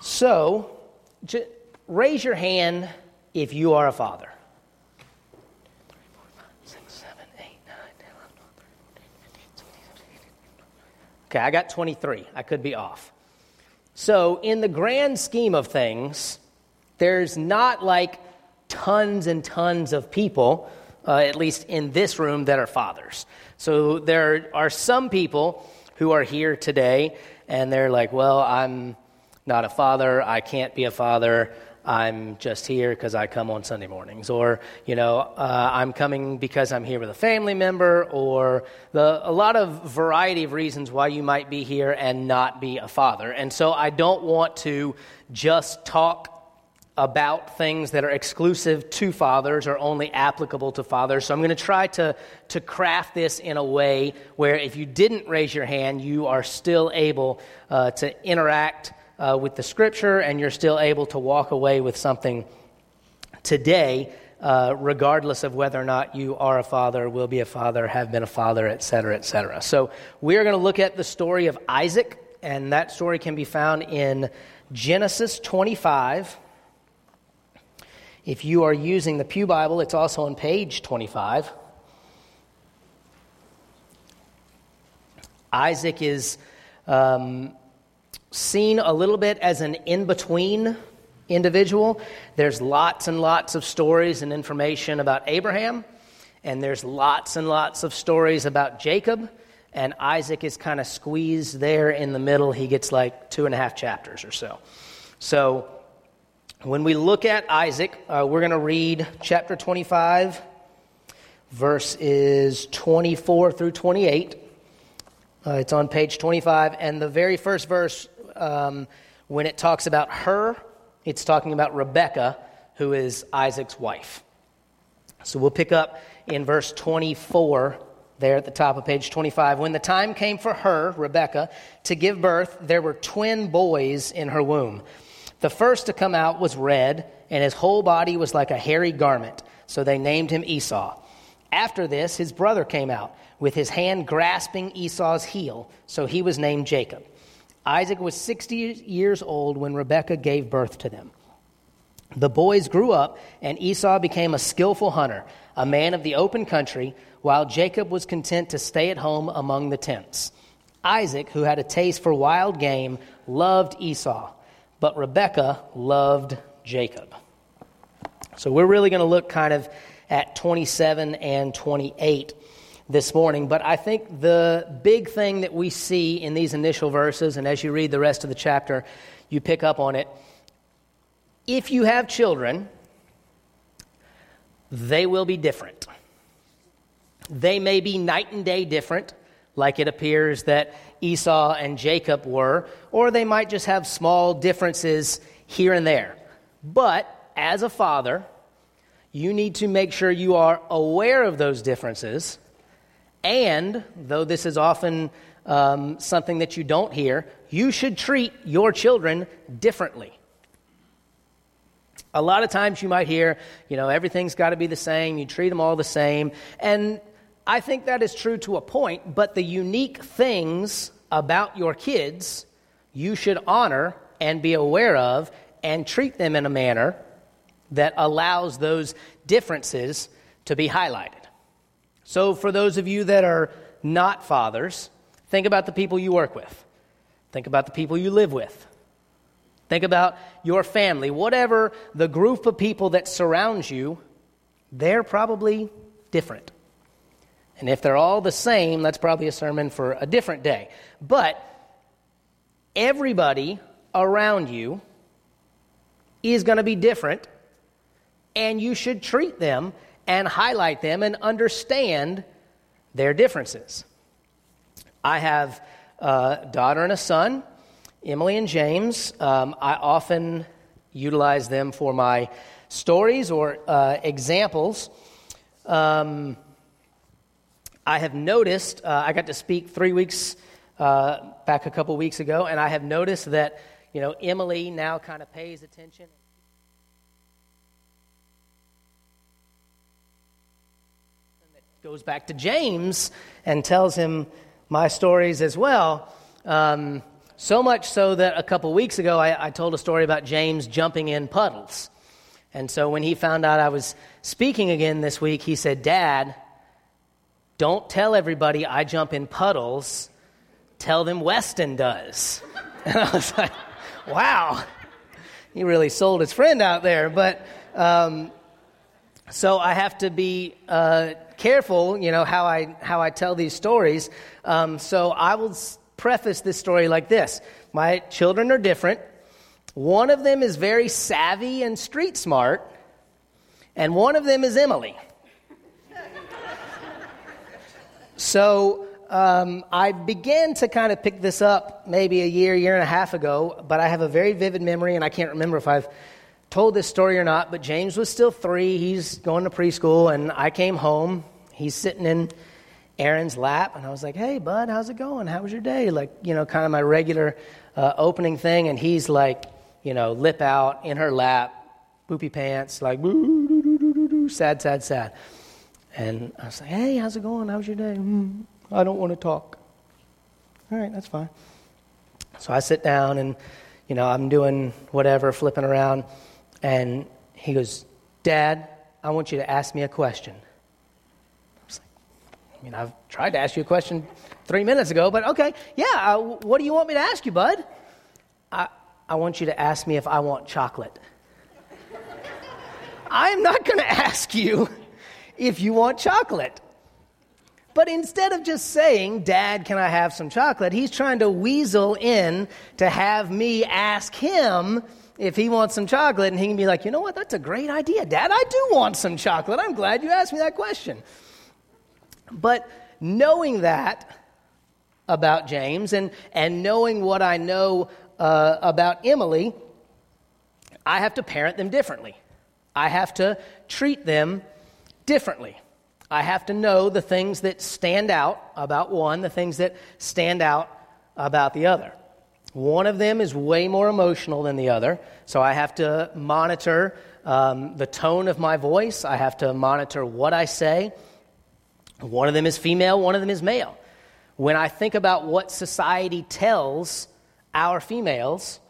So, j- raise your hand if you are a father. Okay, I got 23. I could be off. So, in the grand scheme of things, there's not like tons and tons of people, uh, at least in this room, that are fathers. So, there are some people who are here today and they're like, well, I'm not a father. I can't be a father. I'm just here because I come on Sunday mornings, or you know, uh, I'm coming because I'm here with a family member, or the, a lot of variety of reasons why you might be here and not be a father. And so, I don't want to just talk about things that are exclusive to fathers or only applicable to fathers. So I'm going to try to, to craft this in a way where if you didn't raise your hand, you are still able uh, to interact uh, with the scripture, and you're still able to walk away with something today, uh, regardless of whether or not you are a father, will be a father, have been a father, et cetera, et cetera. So we're going to look at the story of Isaac, and that story can be found in Genesis 25. If you are using the Pew Bible, it's also on page 25. Isaac is um, seen a little bit as an in between individual. There's lots and lots of stories and information about Abraham, and there's lots and lots of stories about Jacob. And Isaac is kind of squeezed there in the middle. He gets like two and a half chapters or so. So, when we look at Isaac, uh, we're going to read chapter 25, verses 24 through 28. Uh, it's on page 25, and the very first verse um, when it talks about her, it's talking about Rebecca, who is Isaac's wife. So we'll pick up in verse 24 there at the top of page 25. When the time came for her, Rebecca, to give birth, there were twin boys in her womb. The first to come out was red, and his whole body was like a hairy garment, so they named him Esau. After this, his brother came out, with his hand grasping Esau's heel, so he was named Jacob. Isaac was 60 years old when Rebekah gave birth to them. The boys grew up, and Esau became a skillful hunter, a man of the open country, while Jacob was content to stay at home among the tents. Isaac, who had a taste for wild game, loved Esau, but Rebekah loved Jacob. So we're really going to look kind of at 27 and 28 this morning. But I think the big thing that we see in these initial verses, and as you read the rest of the chapter, you pick up on it. If you have children, they will be different. They may be night and day different, like it appears that Esau and Jacob were, or they might just have small differences here and there. But as a father, you need to make sure you are aware of those differences and, though this is often um, something that you don't hear, you should treat your children differently. A lot of times you might hear, you know, everything's got to be the same, you treat them all the same. And I think that is true to a point, but the unique things about your kids you should honor and be aware of and treat them in a manner that allows those differences to be highlighted. So, for those of you that are not fathers, think about the people you work with. Think about the people you live with. Think about your family. Whatever the group of people that surrounds you, they're probably different. And if they're all the same, that's probably a sermon for a different day. But everybody around you is going to be different, and you should treat them and highlight them and understand their differences. I have a daughter and a son, Emily and James. Um, I often utilize them for my stories or uh, examples. Um, I have noticed, uh, I got to speak three weeks uh, back a couple weeks ago, and I have noticed that, you know, Emily now kind of pays attention. goes back to James and tells him my stories as well. Um, so much so that a couple weeks ago I, I told a story about James jumping in puddles. And so when he found out I was speaking again this week, he said, Dad, don't tell everybody I jump in puddles. Tell them Weston does. And I was like, wow, he really sold his friend out there. But um, so I have to be uh, careful, you know, how I, how I tell these stories. Um, so I will preface this story like this My children are different. One of them is very savvy and street smart, and one of them is Emily. So um, I began to kind of pick this up maybe a year, year and a half ago, but I have a very vivid memory, and I can't remember if I've told this story or not. But James was still three, he's going to preschool, and I came home. He's sitting in Aaron's lap, and I was like, "Hey, bud, how's it going? How was your day?" Like, you know, kind of my regular uh, opening thing, and he's like, you know, lip out in her lap, poopy pants, like, sad, sad, sad. And I was like, "Hey, how's it going? How's your day?" Mm, I don't want to talk. All right, that's fine. So I sit down, and you know, I'm doing whatever, flipping around, and he goes, "Dad, I want you to ask me a question." I was like, I mean, I've tried to ask you a question three minutes ago, but okay, yeah, uh, what do you want me to ask you, bud? I, I want you to ask me if I want chocolate. I'm not going to ask you if you want chocolate. But instead of just saying, Dad, can I have some chocolate? He's trying to weasel in to have me ask him if he wants some chocolate. And he can be like, you know what? That's a great idea. Dad, I do want some chocolate. I'm glad you asked me that question. But knowing that about James and, and knowing what I know uh, about Emily, I have to parent them differently. I have to treat them differently. I have to know the things that stand out about one, the things that stand out about the other. One of them is way more emotional than the other, so I have to monitor um, the tone of my voice. I have to monitor what I say. One of them is female, one of them is male. When I think about what society tells our females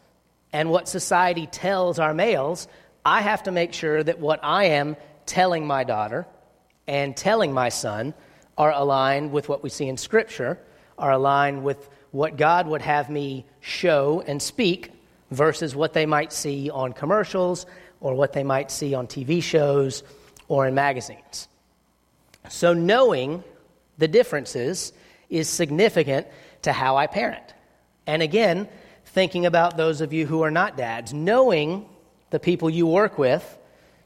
and what society tells our males, I have to make sure that what I am telling my daughter and telling my son are aligned with what we see in Scripture, are aligned with what God would have me show and speak versus what they might see on commercials or what they might see on TV shows or in magazines. So, knowing the differences is significant to how I parent. And again, thinking about those of you who are not dads, knowing the people you work with,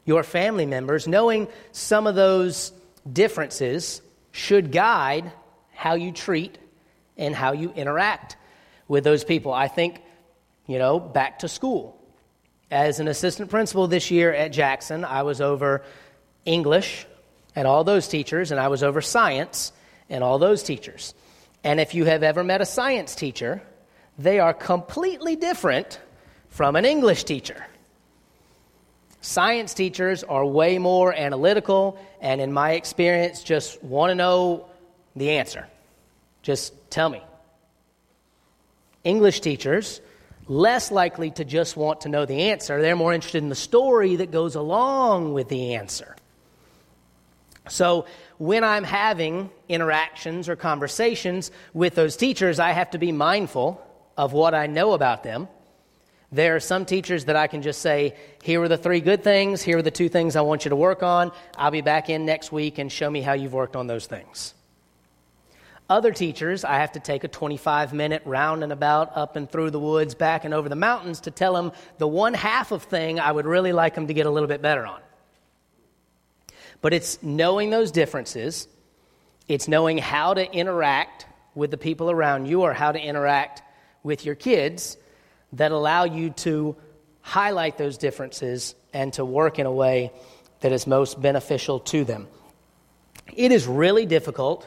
your family members, knowing some of those differences should guide how you treat and how you interact with those people. I think, you know, back to school. As an assistant principal this year at Jackson, I was over English, and all those teachers, and I was over science and all those teachers. And if you have ever met a science teacher, they are completely different from an English teacher. Science teachers are way more analytical, and in my experience, just want to know the answer. Just tell me. English teachers, less likely to just want to know the answer, they're more interested in the story that goes along with the answer. So, when I'm having interactions or conversations with those teachers, I have to be mindful of what I know about them. There are some teachers that I can just say, here are the three good things, here are the two things I want you to work on. I'll be back in next week and show me how you've worked on those things. Other teachers, I have to take a 25 minute round and about up and through the woods, back and over the mountains to tell them the one half of thing I would really like them to get a little bit better on. But it's knowing those differences, it's knowing how to interact with the people around you or how to interact with your kids that allow you to highlight those differences and to work in a way that is most beneficial to them. It is really difficult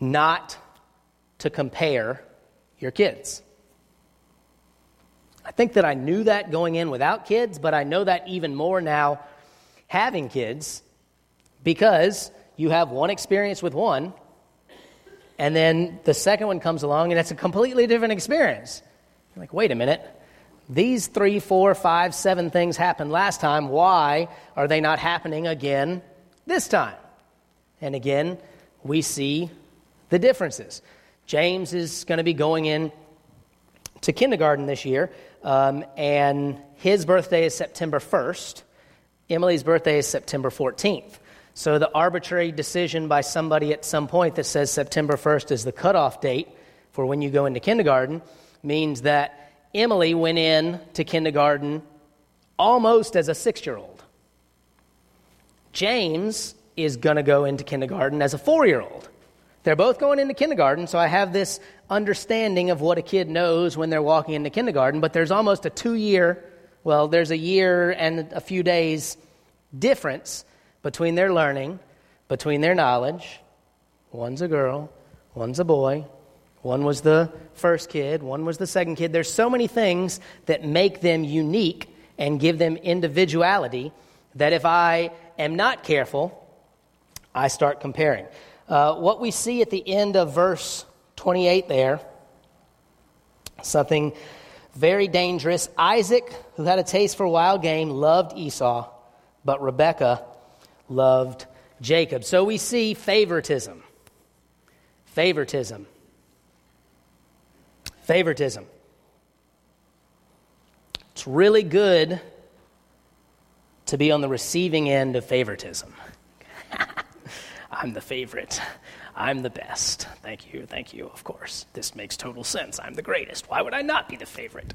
not to compare your kids. I think that I knew that going in without kids, but I know that even more now having kids because you have one experience with one, and then the second one comes along and it's a completely different experience. You're like, wait a minute. These three, four, five, seven things happened last time. Why are they not happening again this time? And again, we see the differences. James is going to be going in to kindergarten this year, um, and his birthday is September 1st. Emily's birthday is September 14th. So the arbitrary decision by somebody at some point that says September 1st is the cutoff date for when you go into kindergarten means that Emily went in to kindergarten almost as a six year old. James is going to go into kindergarten as a four year old. They're both going into kindergarten, so I have this understanding of what a kid knows when they're walking into kindergarten, but there's almost a two year, well, there's a year and a few days difference between their learning, between their knowledge. One's a girl, one's a boy. One was the first kid, one was the second kid. There's so many things that make them unique and give them individuality that if I am not careful, I start comparing. Uh, what we see at the end of verse 28 there, something very dangerous. Isaac, who had a taste for wild game, loved Esau, but Rebekah loved Jacob. So we see favoritism. Favoritism. Favoritism. It's really good to be on the receiving end of favoritism. I'm the favorite. I'm the best. Thank you, thank you, of course. This makes total sense. I'm the greatest. Why would I not be the favorite?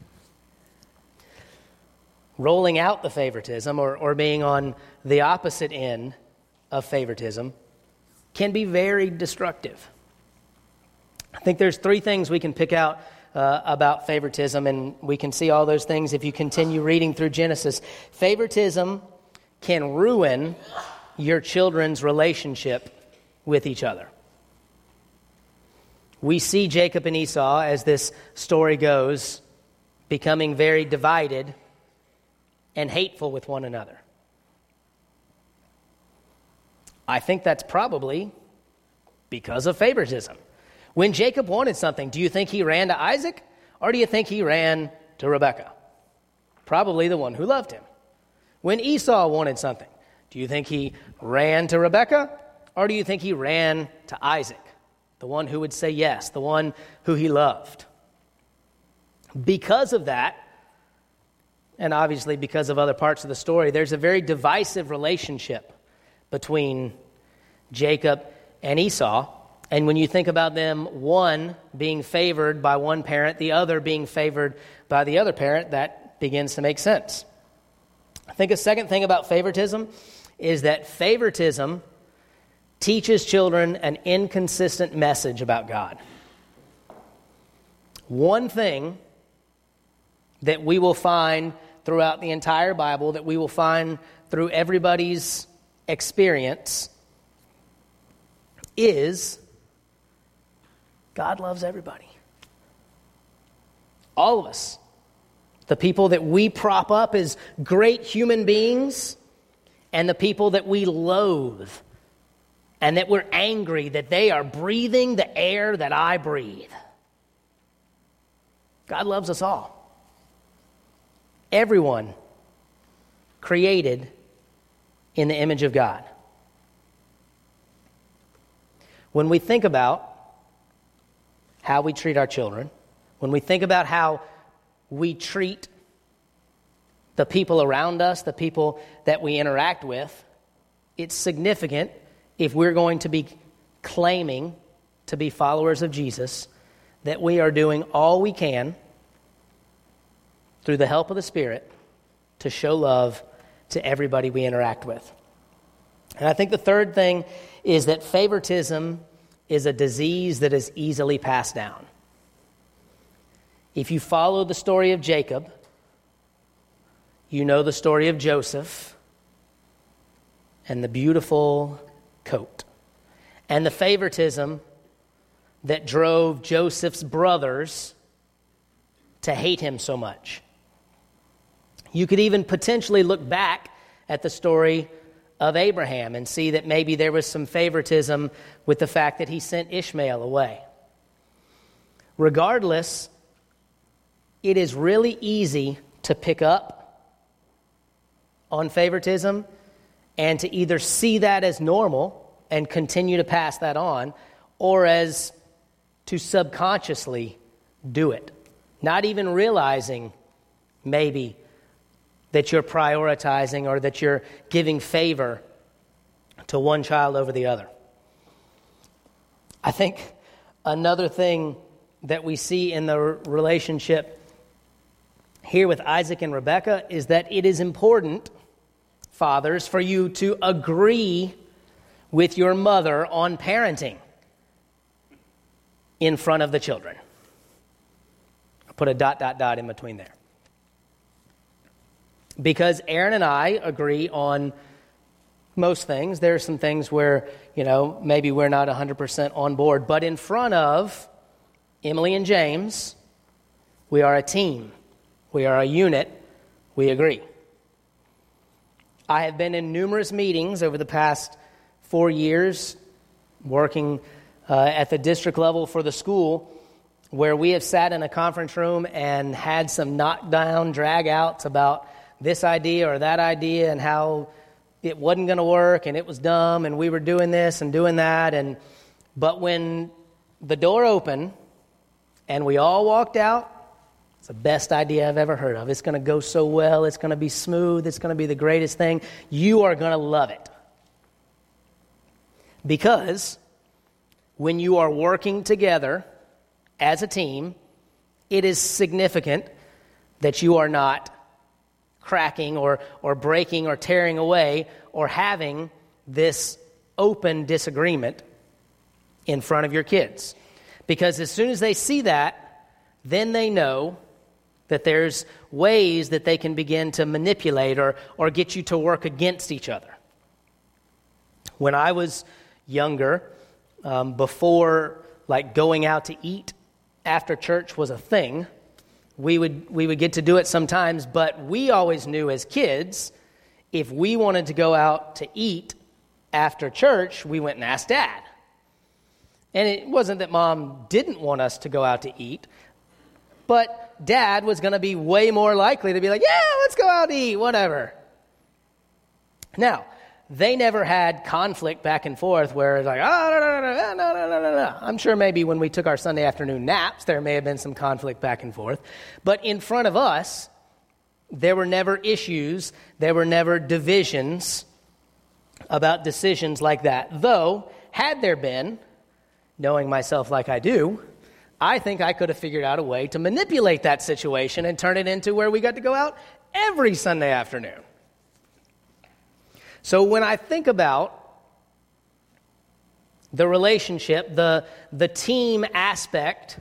rolling out the favoritism or, or being on the opposite end of favoritism can be very destructive. I think there's three things we can pick out uh, about favoritism, and we can see all those things if you continue reading through Genesis. Favoritism can ruin your children's relationship with each other. We see Jacob and Esau, as this story goes, becoming very divided and hateful with one another. I think that's probably because of favoritism. When Jacob wanted something, do you think he ran to Isaac or do you think he ran to Rebekah? Probably the one who loved him. When Esau wanted something, do you think he ran to Rebekah or do you think he ran to Isaac, the one who would say yes, the one who he loved? Because of that, and obviously because of other parts of the story, there's a very divisive relationship between Jacob and Esau. And when you think about them, one being favored by one parent, the other being favored by the other parent, that begins to make sense. I think a second thing about favoritism is that favoritism teaches children an inconsistent message about God. One thing that we will find throughout the entire Bible that we will find through everybody's experience is God loves everybody. All of us. The people that we prop up as great human beings, and the people that we loathe, and that we're angry that they are breathing the air that I breathe. God loves us all everyone created in the image of God. When we think about how we treat our children, when we think about how we treat the people around us, the people that we interact with, it's significant if we're going to be claiming to be followers of Jesus that we are doing all we can through the help of the Spirit to show love to everybody we interact with. And I think the third thing is that favoritism is a disease that is easily passed down. If you follow the story of Jacob, you know the story of Joseph and the beautiful coat and the favoritism that drove Joseph's brothers to hate him so much. You could even potentially look back at the story of Abraham and see that maybe there was some favoritism with the fact that he sent Ishmael away. Regardless, it is really easy to pick up on favoritism and to either see that as normal and continue to pass that on or as to subconsciously do it, not even realizing maybe that you're prioritizing or that you're giving favor to one child over the other. I think another thing that we see in the relationship here with Isaac and Rebekah is that it is important, fathers, for you to agree with your mother on parenting in front of the children. I'll put a dot, dot, dot in between there because Aaron and I agree on most things. There are some things where, you know, maybe we're not 100% on board, but in front of Emily and James, we are a team, we are a unit, we agree. I have been in numerous meetings over the past four years working uh, at the district level for the school where we have sat in a conference room and had some knockdown drag outs about this idea or that idea and how it wasn't going to work and it was dumb and we were doing this and doing that and but when the door opened and we all walked out it's the best idea I've ever heard of. It's going to go so well. It's going to be smooth. It's going to be the greatest thing. You are going to love it. Because when you are working together as a team, it is significant that you are not cracking or, or breaking or tearing away or having this open disagreement in front of your kids. Because as soon as they see that, then they know that there's ways that they can begin to manipulate or, or get you to work against each other. When I was younger, um, before like going out to eat after church was a thing, we would, we would get to do it sometimes, but we always knew as kids if we wanted to go out to eat after church, we went and asked dad. And it wasn't that mom didn't want us to go out to eat, but dad was going to be way more likely to be like, yeah, let's go out to eat, whatever. Now, they never had conflict back and forth where it's like, oh, no, no, no, no, no, no, no, no. I'm sure maybe when we took our Sunday afternoon naps, there may have been some conflict back and forth. But in front of us, there were never issues, there were never divisions about decisions like that. Though, had there been, knowing myself like I do, I think I could have figured out a way to manipulate that situation and turn it into where we got to go out every Sunday afternoon. So when I think about the relationship, the, the team aspect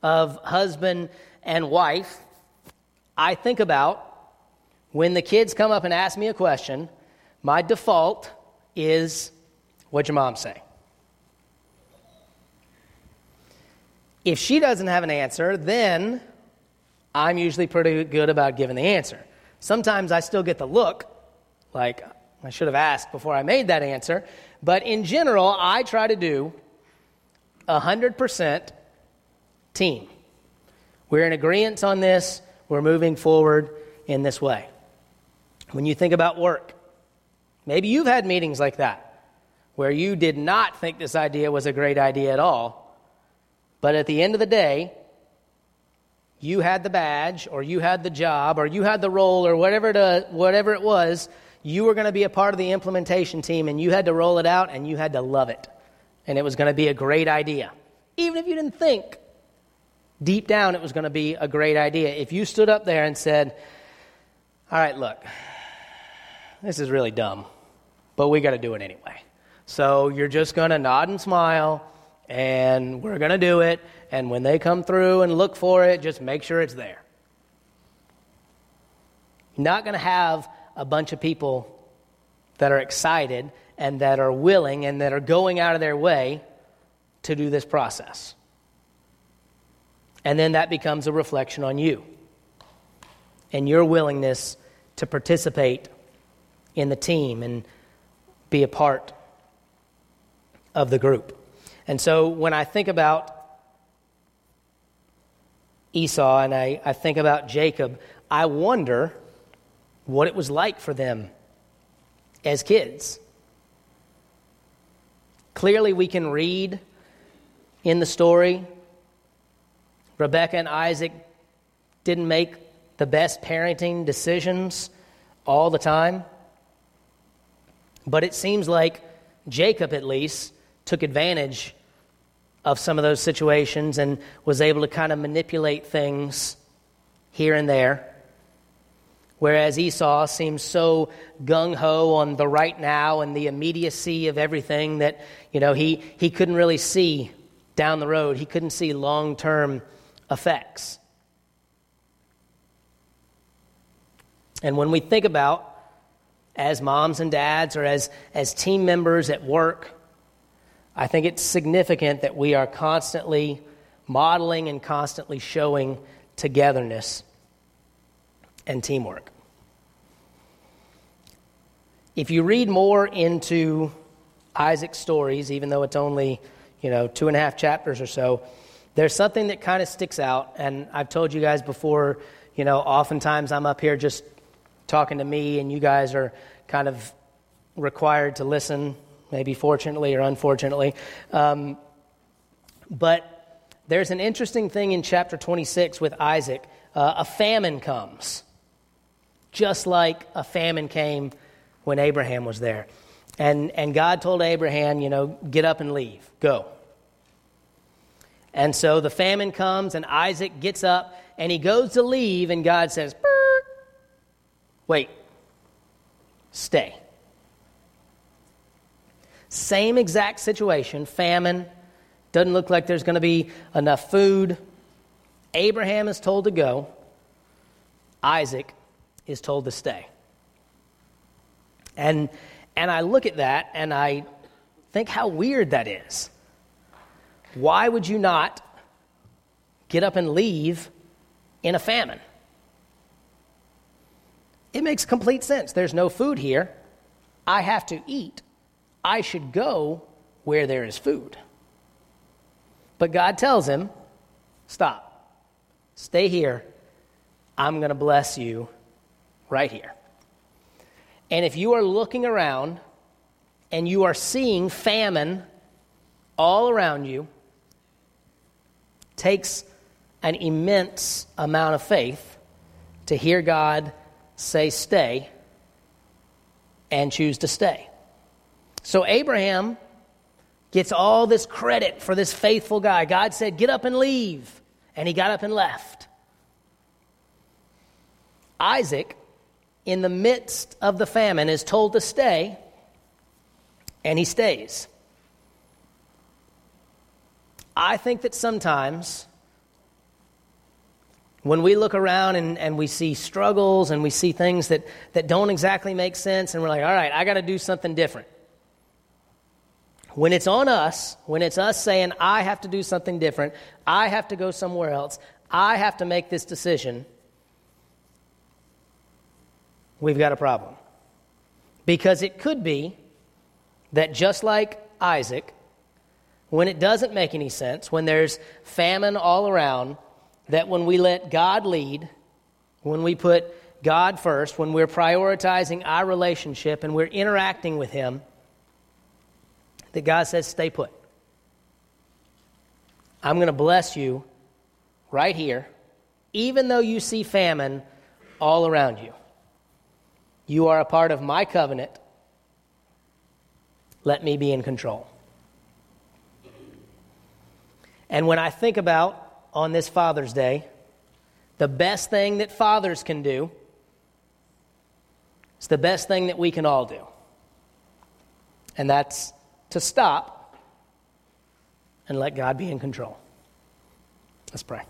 of husband and wife, I think about when the kids come up and ask me a question, my default is, What'd your mom say? If she doesn't have an answer, then I'm usually pretty good about giving the answer. Sometimes I still get the look, like, I should have asked before I made that answer. But in general, I try to do 100% team. We're in agreement on this. We're moving forward in this way. When you think about work, maybe you've had meetings like that where you did not think this idea was a great idea at all. But at the end of the day, you had the badge, or you had the job, or you had the role, or whatever, to, uh, whatever it was you were going to be a part of the implementation team and you had to roll it out and you had to love it. And it was going to be a great idea. Even if you didn't think deep down it was going to be a great idea. If you stood up there and said, All right, look, this is really dumb, but we got to do it anyway. So you're just going to nod and smile, and we're going to do it. And when they come through and look for it, just make sure it's there. You're not going to have a bunch of people that are excited and that are willing and that are going out of their way to do this process. And then that becomes a reflection on you and your willingness to participate in the team and be a part of the group. And so when I think about Esau and I, I think about Jacob, I wonder what it was like for them as kids. Clearly, we can read in the story Rebecca and Isaac didn't make the best parenting decisions all the time. But it seems like Jacob, at least, took advantage of some of those situations and was able to kind of manipulate things here and there. Whereas Esau seems so gung ho on the right now and the immediacy of everything that, you know, he, he couldn't really see down the road. He couldn't see long term effects. And when we think about, as moms and dads or as, as team members at work, I think it's significant that we are constantly modeling and constantly showing togetherness and teamwork. If you read more into Isaac's stories, even though it's only, you know, two and a half chapters or so, there's something that kind of sticks out. And I've told you guys before, you know, oftentimes I'm up here just talking to me, and you guys are kind of required to listen, maybe fortunately or unfortunately. Um, but there's an interesting thing in chapter 26 with Isaac. Uh, a famine comes, just like a famine came when Abraham was there. And, and God told Abraham, you know, get up and leave, go. And so the famine comes, and Isaac gets up and he goes to leave, and God says, Wait, stay. Same exact situation, famine. Doesn't look like there's going to be enough food. Abraham is told to go. Isaac is told to stay. And, and I look at that and I think how weird that is. Why would you not get up and leave in a famine? It makes complete sense. There's no food here. I have to eat. I should go where there is food. But God tells him, stop. Stay here. I'm going to bless you right here. And if you are looking around and you are seeing famine all around you, takes an immense amount of faith to hear God say stay and choose to stay. So Abraham gets all this credit for this faithful guy. God said, Get up and leave. And he got up and left. Isaac, in the midst of the famine, is told to stay, and he stays. I think that sometimes when we look around and, and we see struggles and we see things that, that don't exactly make sense, and we're like, all right, I got to do something different. When it's on us, when it's us saying, I have to do something different, I have to go somewhere else, I have to make this decision, we've got a problem. Because it could be that just like Isaac, when it doesn't make any sense, when there's famine all around, that when we let God lead, when we put God first, when we're prioritizing our relationship and we're interacting with Him, that God says, stay put. I'm going to bless you right here, even though you see famine all around you. You are a part of my covenant. Let me be in control. And when I think about on this Father's Day, the best thing that fathers can do, it's the best thing that we can all do. And that's to stop and let God be in control. Let's pray.